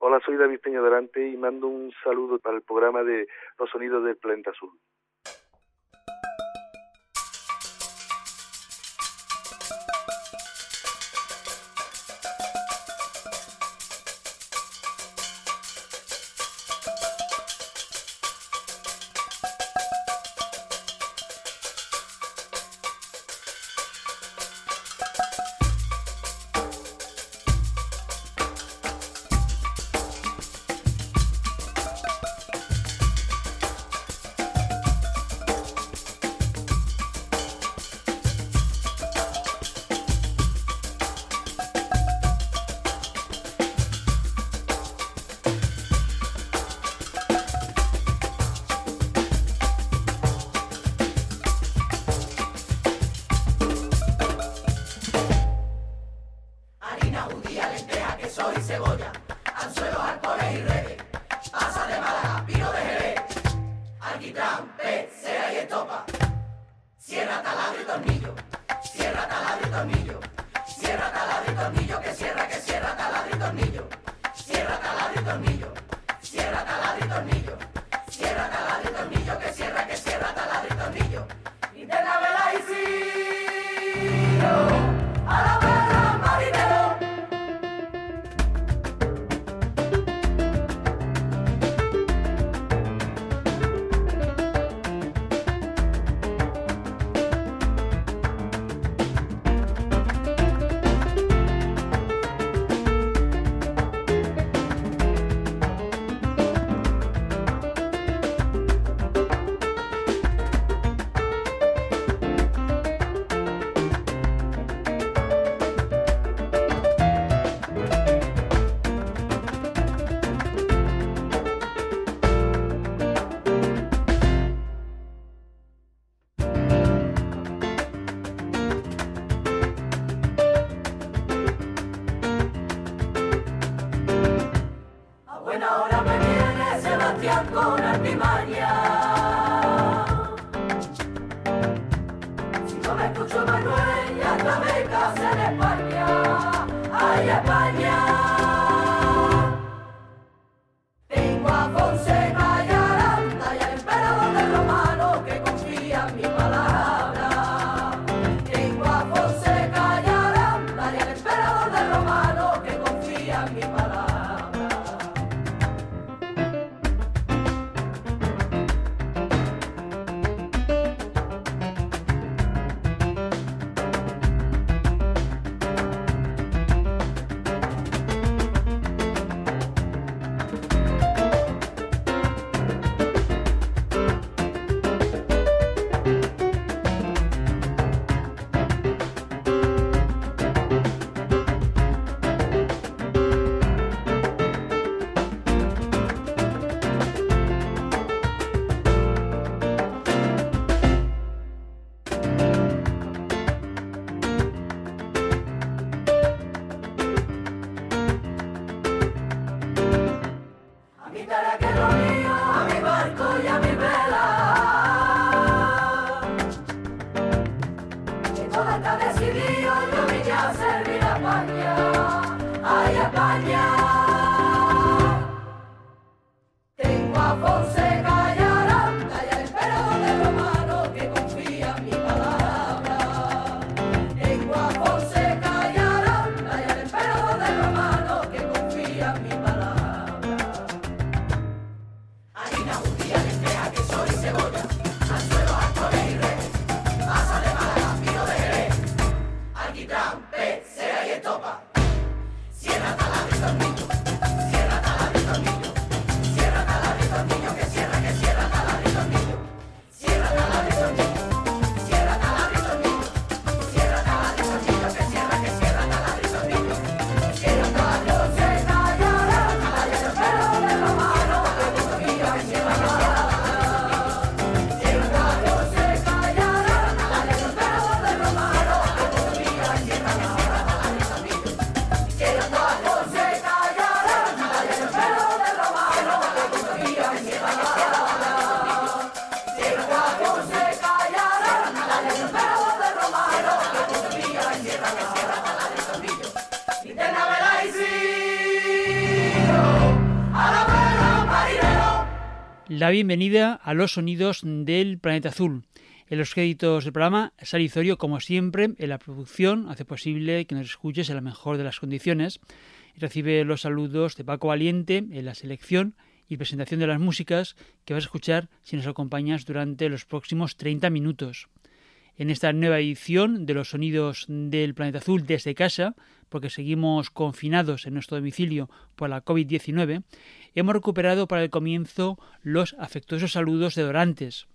Hola, soy David Peña Delante y mando un saludo para el programa de Los Sonidos del Planeta Azul. La bienvenida a los sonidos del planeta azul. En los créditos del programa, Salizorio, como siempre, en la producción hace posible que nos escuches en la mejor de las condiciones. Recibe los saludos de Paco Valiente en la selección y presentación de las músicas que vas a escuchar si nos acompañas durante los próximos 30 minutos. En esta nueva edición de los sonidos del planeta azul desde casa, porque seguimos confinados en nuestro domicilio por la COVID-19, hemos recuperado para el comienzo los afectuosos saludos de Dorantes.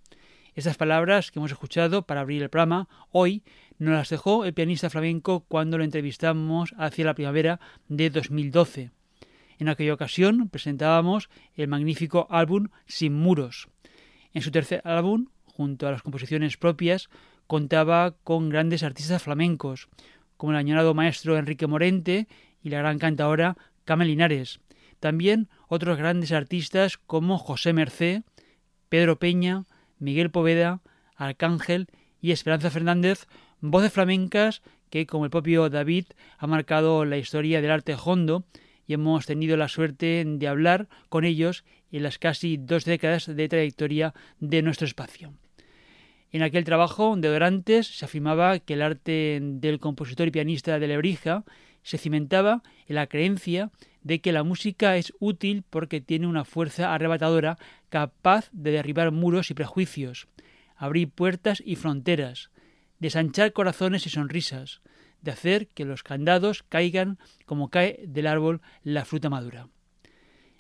Estas palabras que hemos escuchado para abrir el programa hoy nos las dejó el pianista flamenco cuando lo entrevistamos hacia la primavera de 2012. En aquella ocasión presentábamos el magnífico álbum Sin Muros. En su tercer álbum, junto a las composiciones propias, contaba con grandes artistas flamencos, como el añorado maestro Enrique Morente y la gran cantadora Camel Linares. También otros grandes artistas como José Mercé, Pedro Peña, Miguel Poveda, Arcángel y Esperanza Fernández, voces flamencas que, como el propio David, ha marcado la historia del arte hondo y hemos tenido la suerte de hablar con ellos en las casi dos décadas de trayectoria de nuestro espacio. En aquel trabajo de Dorantes se afirmaba que el arte del compositor y pianista de Lebrija se cimentaba en la creencia de que la música es útil porque tiene una fuerza arrebatadora capaz de derribar muros y prejuicios, abrir puertas y fronteras, desanchar corazones y sonrisas, de hacer que los candados caigan como cae del árbol la fruta madura.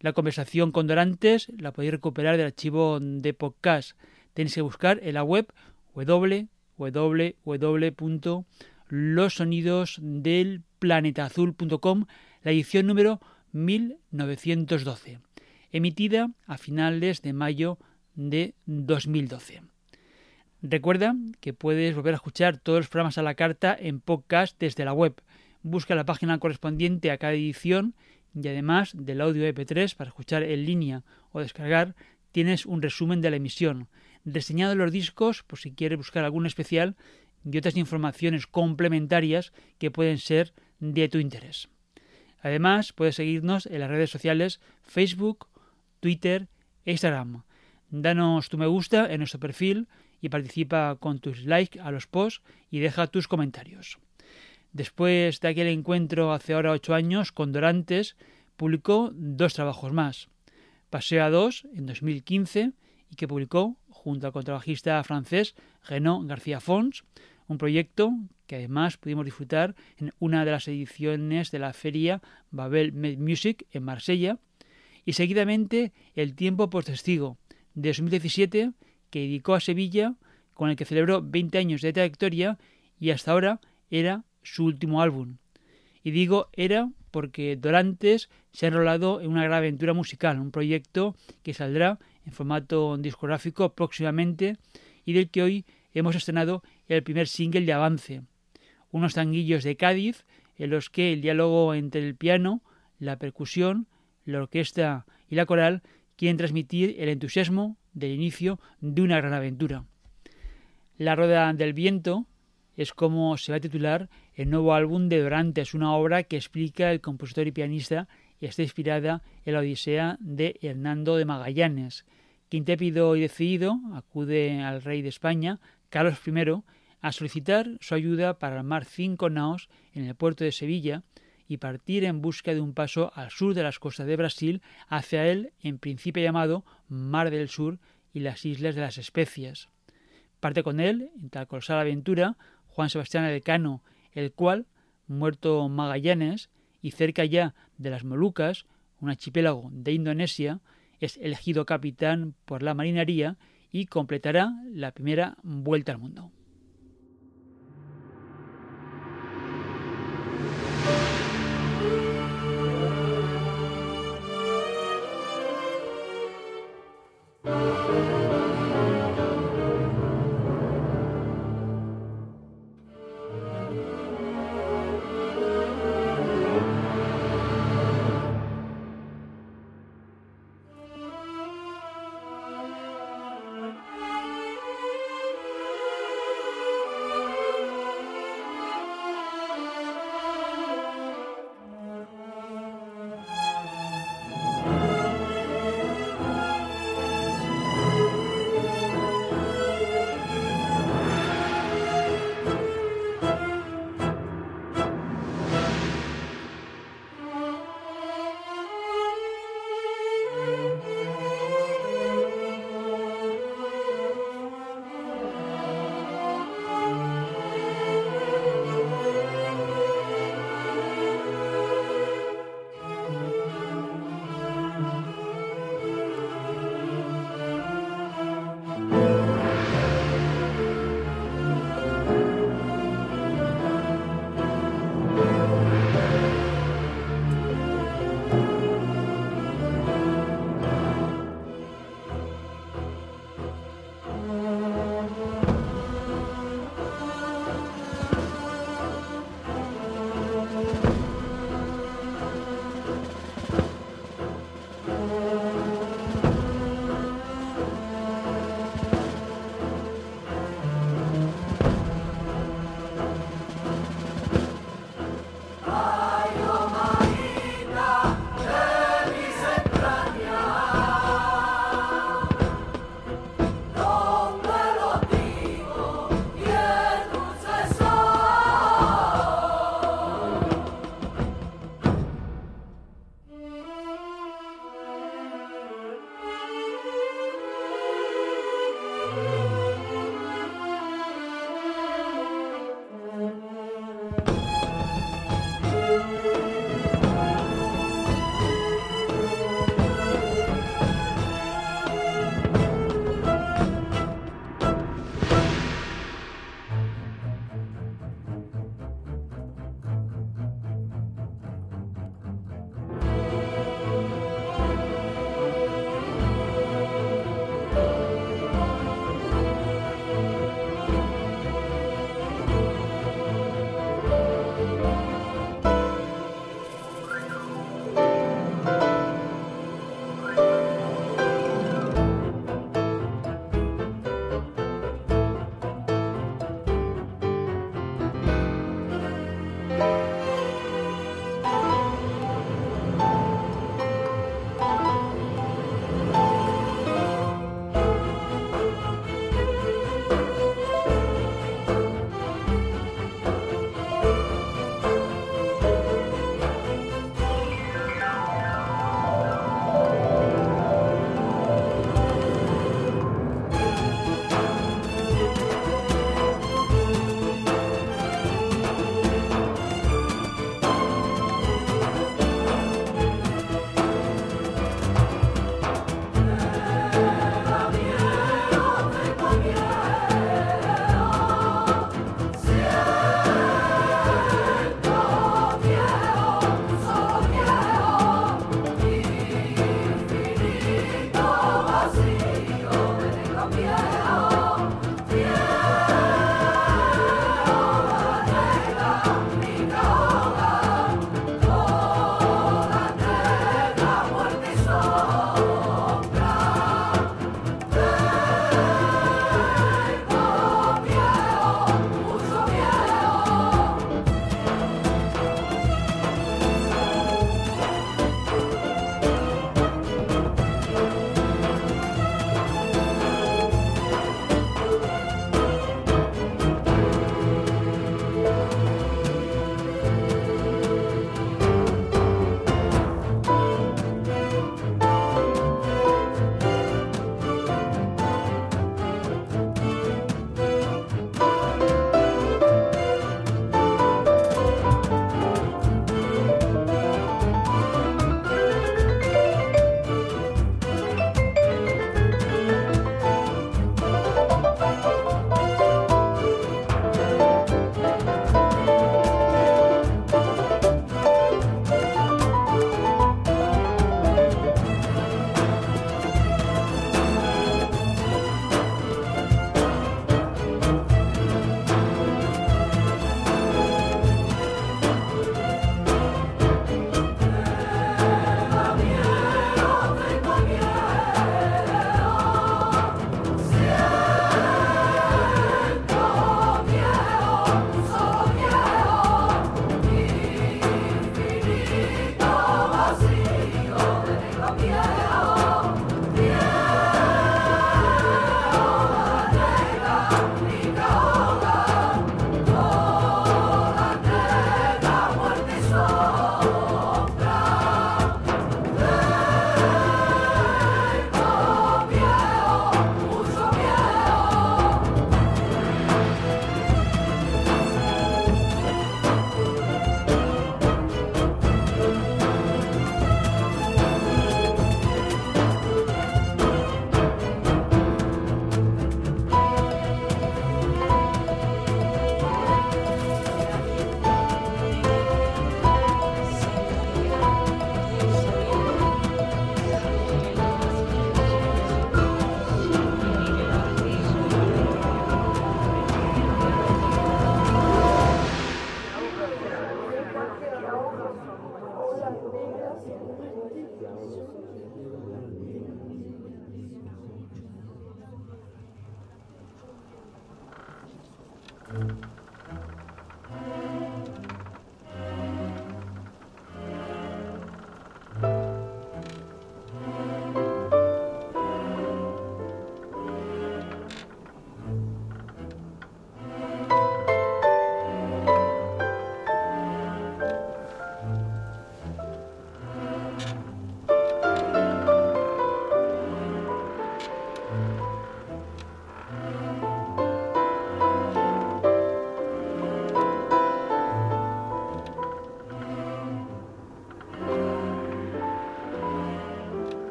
La conversación con Dorantes la podéis recuperar del archivo de podcast Tenéis que buscar en la web www.losonidosdelplanetaazul.com la edición número 1912, emitida a finales de mayo de 2012. Recuerda que puedes volver a escuchar todos los programas a la carta en podcast desde la web. Busca la página correspondiente a cada edición y además del audio MP3 para escuchar en línea o descargar, tienes un resumen de la emisión reseñado los discos por si quieres buscar algún especial y otras informaciones complementarias que pueden ser de tu interés. Además, puedes seguirnos en las redes sociales Facebook, Twitter e Instagram. Danos tu me gusta en nuestro perfil y participa con tus likes a los posts y deja tus comentarios. Después de aquel encuentro hace ahora ocho años con Dorantes, publicó dos trabajos más. Paseo a dos en 2015 y que publicó junto al contrabajista francés Renaud García Fons, un proyecto que además pudimos disfrutar en una de las ediciones de la feria Babel Music en Marsella, y seguidamente El tiempo por testigo de 2017 que dedicó a Sevilla, con el que celebró 20 años de trayectoria y hasta ahora era su último álbum. Y digo era porque Dorantes se ha enrolado en una gran aventura musical, un proyecto que saldrá en formato discográfico próximamente y del que hoy hemos estrenado el primer single de avance, unos tanguillos de Cádiz en los que el diálogo entre el piano, la percusión, la orquesta y la coral quieren transmitir el entusiasmo del inicio de una gran aventura. La Rueda del Viento es como se va a titular el nuevo álbum de Dorantes, una obra que explica el compositor y pianista y está inspirada en la Odisea de Hernando de Magallanes, que intrépido y decidido acude al rey de España, Carlos I, a solicitar su ayuda para armar cinco naos en el puerto de Sevilla y partir en busca de un paso al sur de las costas de Brasil hacia el en principio llamado Mar del Sur y las Islas de las Especias. Parte con él, en tal colosal aventura, Juan Sebastián Elcano, el cual, muerto Magallanes y cerca ya de las Molucas, un archipiélago de Indonesia, es elegido capitán por la marinería y completará la primera vuelta al mundo.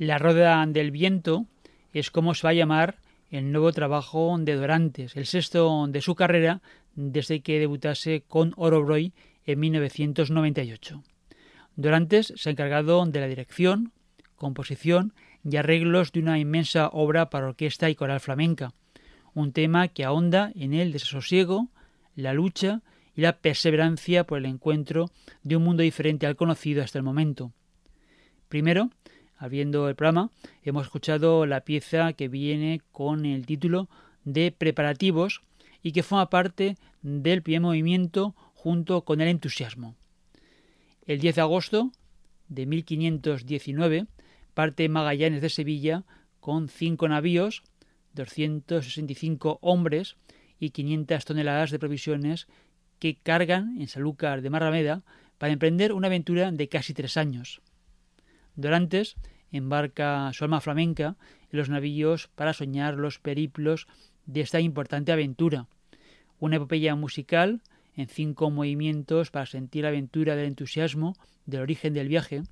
La Roda del Viento es como se va a llamar el nuevo trabajo de Dorantes, el sexto de su carrera desde que debutase con Orobroy en 1998. Dorantes se ha encargado de la dirección, composición y arreglos de una inmensa obra para orquesta y coral flamenca, un tema que ahonda en el desasosiego, la lucha y la perseverancia por el encuentro de un mundo diferente al conocido hasta el momento. Primero, Habiendo el programa, hemos escuchado la pieza que viene con el título de Preparativos y que forma parte del primer movimiento junto con el entusiasmo. El 10 de agosto de 1519 parte Magallanes de Sevilla con cinco navíos, 265 hombres y 500 toneladas de provisiones que cargan en Sanlúcar de Marrameda para emprender una aventura de casi tres años. Dorantes embarca su alma flamenca en los navíos para soñar los periplos de esta importante aventura. Una epopeya musical en cinco movimientos para sentir la aventura del entusiasmo, del origen del viaje,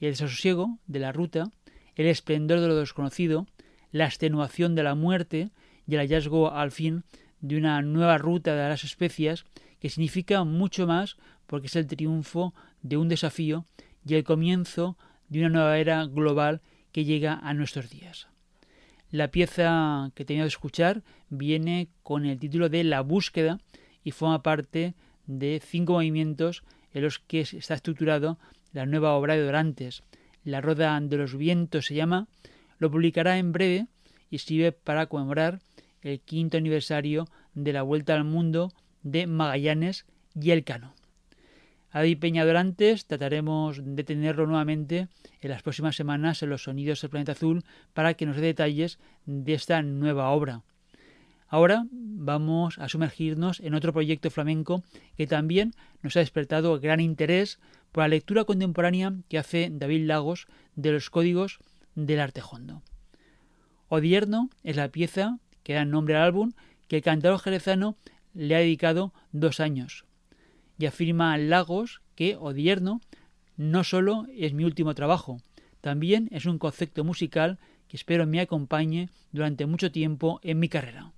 el desasosiego de la ruta, el esplendor de lo desconocido, la extenuación de la muerte y el hallazgo al fin de una nueva ruta de las especias que significa mucho más porque es el triunfo de un desafío y el comienzo de una nueva era global que llega a nuestros días. La pieza que tenía que escuchar viene con el título de La búsqueda y forma parte de cinco movimientos en los que está estructurado la nueva obra de Dorantes. La Roda de los Vientos se llama, lo publicará en breve y sirve para conmemorar el quinto aniversario de la Vuelta al Mundo de Magallanes y Elcano. Adi Peña Dorantes trataremos de tenerlo nuevamente en las próximas semanas en los sonidos del planeta azul para que nos dé detalles de esta nueva obra. Ahora vamos a sumergirnos en otro proyecto flamenco que también nos ha despertado gran interés por la lectura contemporánea que hace David Lagos de los códigos del arte hondo. Odierno es la pieza que da nombre al álbum que el cantador jerezano le ha dedicado dos años y afirma Lagos que Odierno no solo es mi último trabajo, también es un concepto musical que espero me acompañe durante mucho tiempo en mi carrera.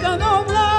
candomblé.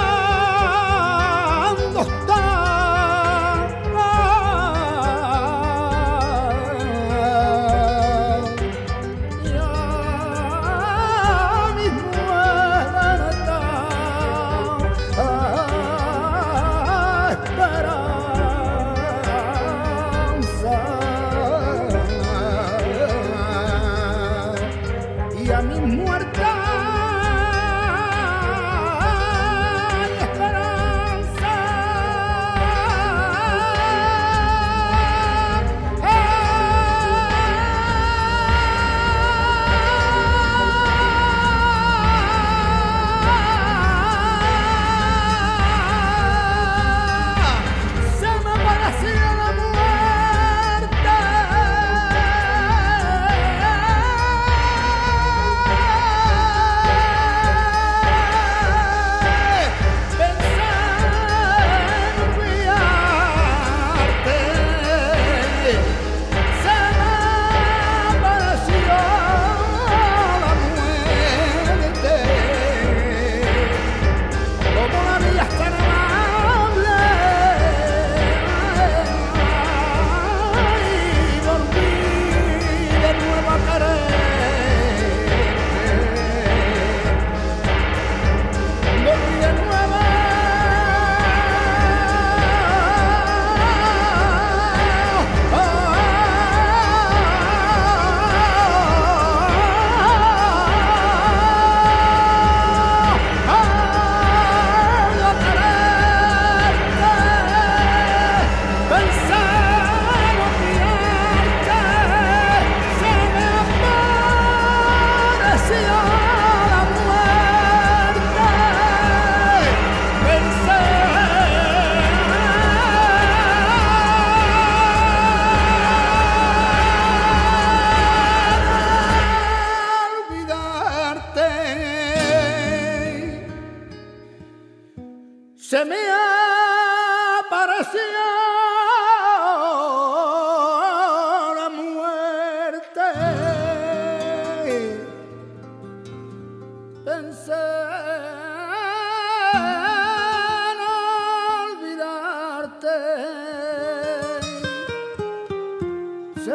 Se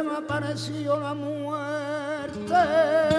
me apareció la muerte.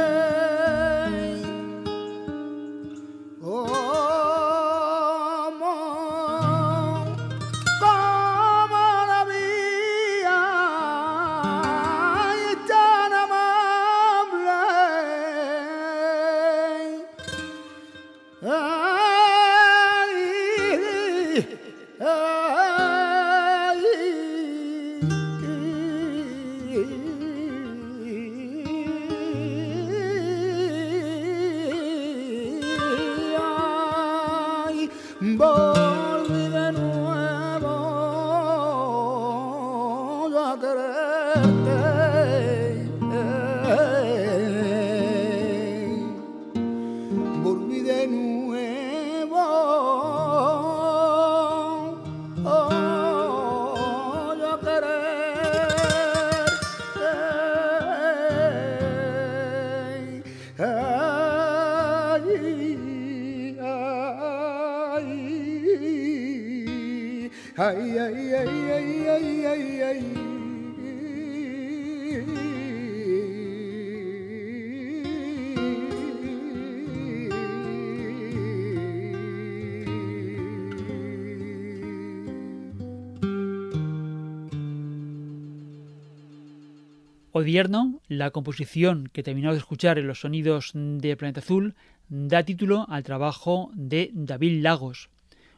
Odierno, la composición que terminamos de escuchar en los sonidos de Planeta Azul, da título al trabajo de David Lagos,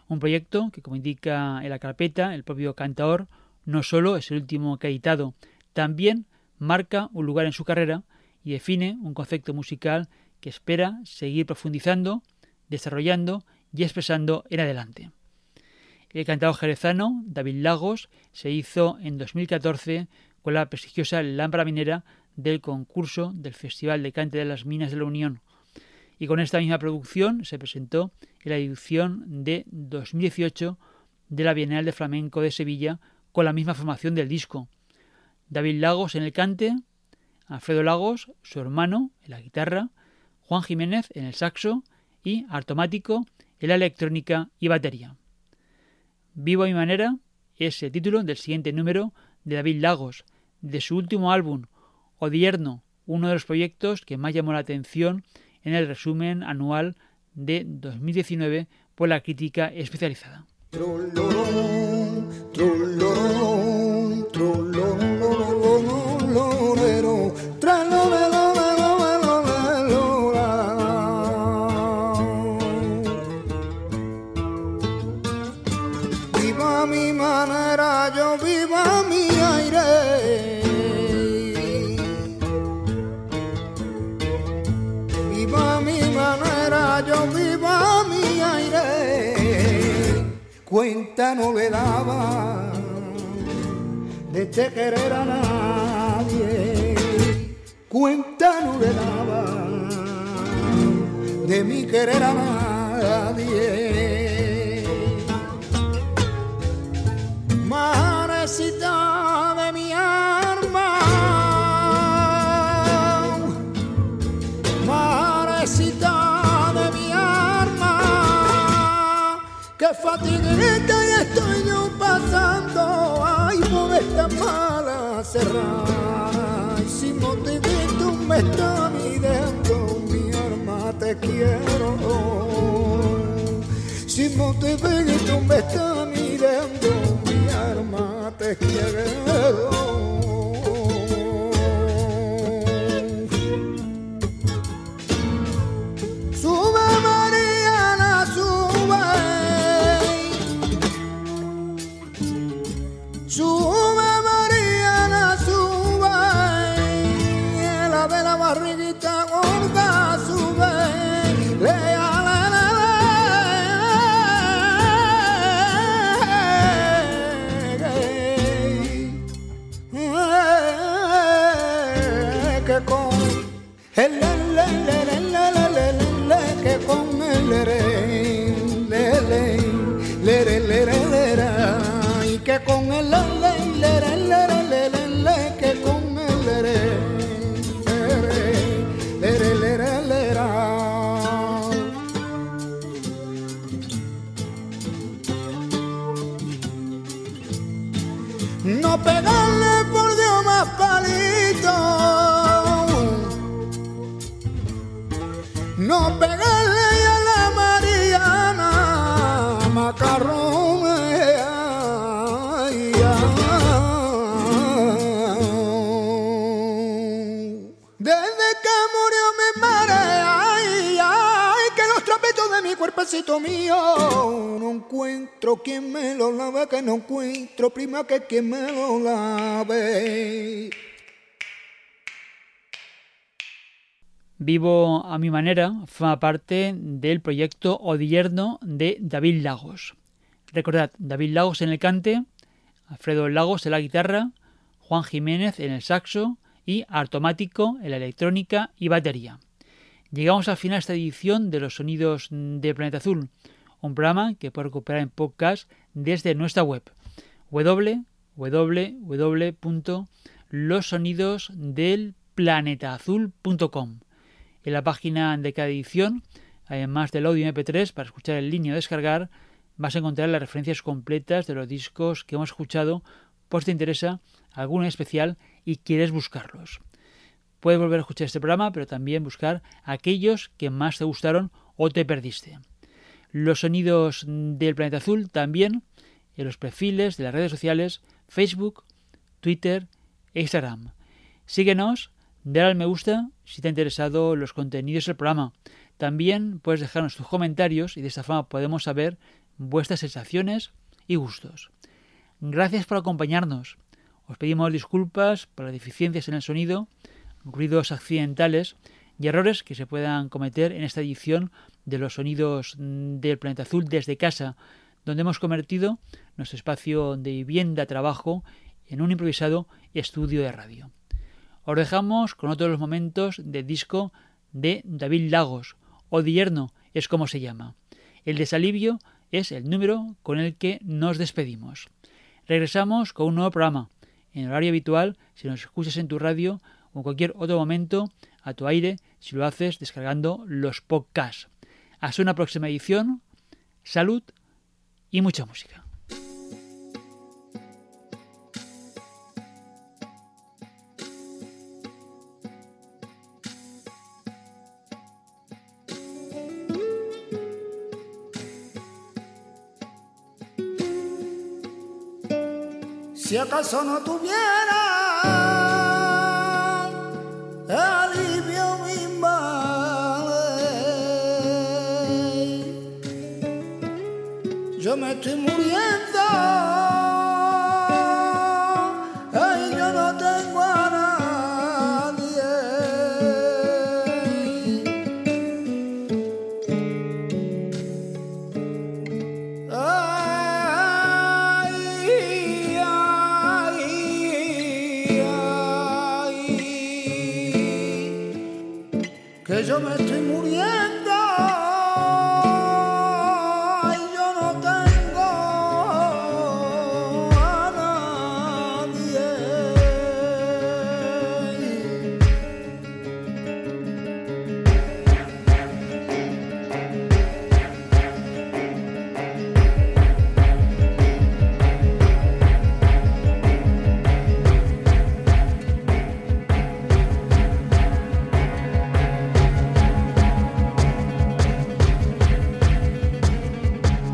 un proyecto que, como indica en la carpeta, el propio cantador no solo es el último que ha editado, también marca un lugar en su carrera y define un concepto musical que espera seguir profundizando, desarrollando y expresando en adelante. El cantador jerezano David Lagos se hizo en 2014 con la prestigiosa lámpara minera del concurso del Festival de Cante de las Minas de la Unión. Y con esta misma producción se presentó en la edición de 2018 de la Bienal de Flamenco de Sevilla con la misma formación del disco. David Lagos en el cante, Alfredo Lagos, su hermano, en la guitarra, Juan Jiménez en el saxo y Artomático en la electrónica y batería. Vivo a mi manera es el título del siguiente número de David Lagos, de su último álbum, Odierno, uno de los proyectos que más llamó la atención en el resumen anual de 2019 por la crítica especializada. Le daba de este querer a nadie, cuenta no le daba de mi querer a nadie. Marecita de mi alma, marecita de mi alma, que fatiga cerrada y sin motivito me está mirando mi arma te quiero. Sin motivito me está mirando mi arma te quiero no pegarle a la Mariana macarrón. Desde que murió mi madre, ay, ay, que los trapitos de mi cuerpecito mío no encuentro quien me lo lave, que no encuentro prima que quien me lo lave. Vivo a mi manera forma parte del proyecto Odierno de David Lagos. Recordad, David Lagos en el cante, Alfredo Lagos en la guitarra, Juan Jiménez en el saxo y Artomático en la electrónica y batería. Llegamos al final de esta edición de los sonidos de Planeta Azul, un programa que puede recuperar en podcast desde nuestra web www.losonidosdelplanetaazul.com. En la página de cada edición, además del audio MP3 para escuchar el línea o descargar, vas a encontrar las referencias completas de los discos que hemos escuchado por si te interesa alguno en especial y quieres buscarlos. Puedes volver a escuchar este programa, pero también buscar aquellos que más te gustaron o te perdiste. Los sonidos del planeta azul también en los perfiles de las redes sociales Facebook, Twitter e Instagram. Síguenos, dale al me gusta si te ha interesado los contenidos del programa. También puedes dejarnos tus comentarios y de esta forma podemos saber vuestras sensaciones y gustos. Gracias por acompañarnos. Os pedimos disculpas por las deficiencias en el sonido, ruidos accidentales y errores que se puedan cometer en esta edición de los sonidos del planeta azul desde casa, donde hemos convertido nuestro espacio de vivienda-trabajo en un improvisado estudio de radio. Os dejamos con otros los momentos de disco de David Lagos, Odierno es como se llama. El desalivio es el número con el que nos despedimos. Regresamos con un nuevo programa en horario habitual si nos escuchas en tu radio o en cualquier otro momento a tu aire si lo haces descargando los podcasts. Hasta una próxima edición, salud y mucha música. Si acaso no tuviera alivio mal, yo me estoy muriendo.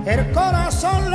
el corazón